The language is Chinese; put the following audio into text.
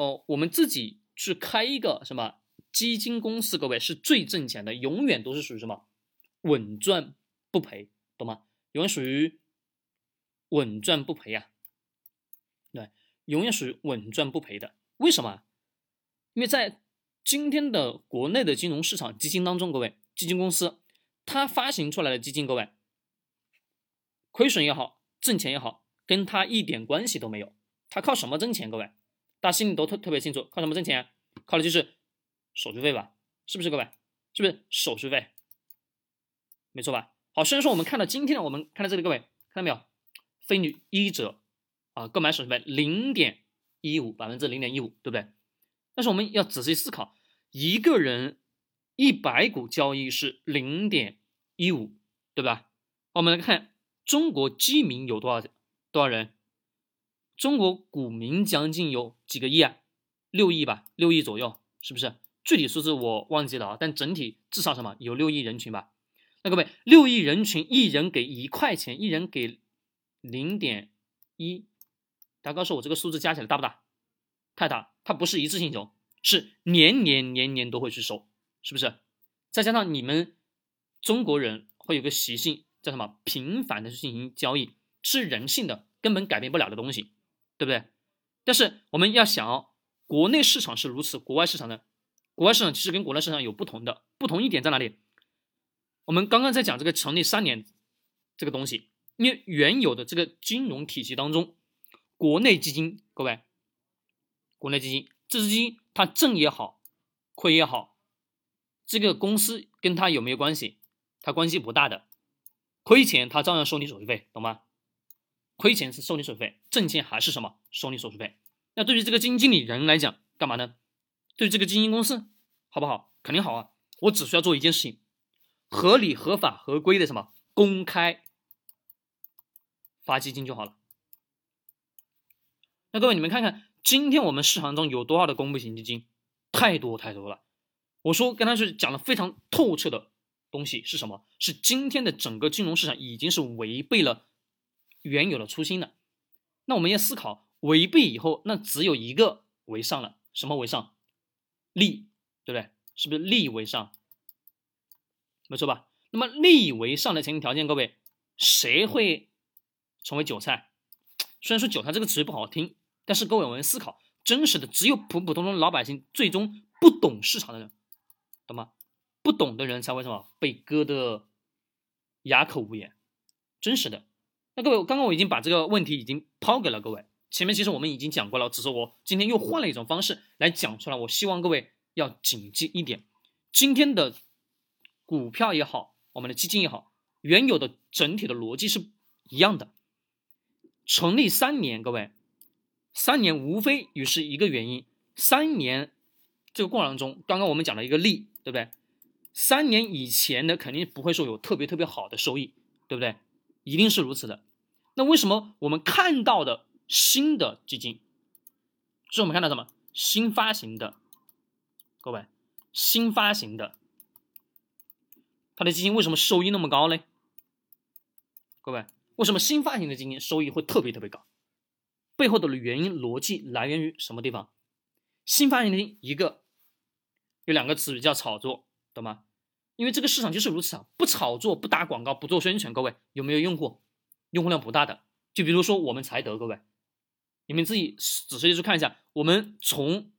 哦，我们自己去开一个什么基金公司，各位是最挣钱的，永远都是属于什么稳赚不赔，懂吗？永远属于稳赚不赔呀，对，永远属于稳赚不赔的。为什么？因为在今天的国内的金融市场基金当中，各位基金公司它发行出来的基金，各位亏损也好，挣钱也好，跟它一点关系都没有。它靠什么挣钱？各位，大家心里都特特别清楚，靠什么挣钱？靠的就是手续费吧？是不是？各位，是不是手续费？没错吧？好，虽然说我们看到今天的，我们看到这里，各位看到没有？费率一折啊，购买手续费零点一五，百分之零点一五，对不对？但是我们要仔细思考，一个人一百股交易是零点一五，对吧？我们来看中国基民有多少多少人？中国股民将近有几个亿啊？六亿吧，六亿左右，是不是？具体数字我忘记了啊，但整体至少什么有六亿人群吧？那各位，六亿人群，一人给一块钱，一人给零点一，大家告诉我这个数字加起来大不大？太大，它不是一次性收，是年年年年都会去收，是不是？再加上你们中国人会有个习性，叫什么？频繁的去进行交易，是人性的，根本改变不了的东西，对不对？但是我们要想，国内市场是如此，国外市场呢？国外市场其实跟国内市场有不同的，不同一点在哪里？我们刚刚在讲这个成立三年这个东西，因为原有的这个金融体系当中，国内基金，各位，国内基金，这支基金它挣也好，亏也好，这个公司跟它有没有关系？它关系不大的，亏钱它照样收你手续费，懂吗？亏钱是收你手续费，挣钱还是什么？收你手续费。那对于这个基金经理人来讲，干嘛呢？对这个基金公司好不好？肯定好啊！我只需要做一件事情。合理、合法、合规的什么公开发基金就好了。那各位，你们看看，今天我们市场中有多少的公募型基金？太多太多了。我说跟他是讲了非常透彻的东西是什么？是今天的整个金融市场已经是违背了原有的初心了。那我们要思考，违背以后，那只有一个为上了，什么为上？利，对不对？是不是利为上？没错吧？那么利为上的前提条件，各位谁会成为韭菜？虽然说韭菜这个词不好听，但是各位我们思考，真实的只有普普通通老百姓最终不懂市场的人，懂吗？不懂的人才会什么被割的哑口无言。真实的，各位刚刚我已经把这个问题已经抛给了各位，前面其实我们已经讲过了，只是我今天又换了一种方式来讲出来。我希望各位要谨记一点，今天的。股票也好，我们的基金也好，原有的整体的逻辑是一样的。成立三年，各位，三年无非于是一个原因。三年这个过程中，刚刚我们讲了一个利，对不对？三年以前的肯定不会说有特别特别好的收益，对不对？一定是如此的。那为什么我们看到的新的基金，是我们看到什么新发行的？各位，新发行的。它的基金为什么收益那么高呢？各位，为什么新发行的基金收益会特别特别高？背后的原因逻辑来源于什么地方？新发行的一个有两个词语叫炒作，懂吗？因为这个市场就是如此啊，不炒作、不打广告、不做宣传，各位有没有用户？用户量不大的，就比如说我们才德，各位，你们自己仔细去看一下，我们从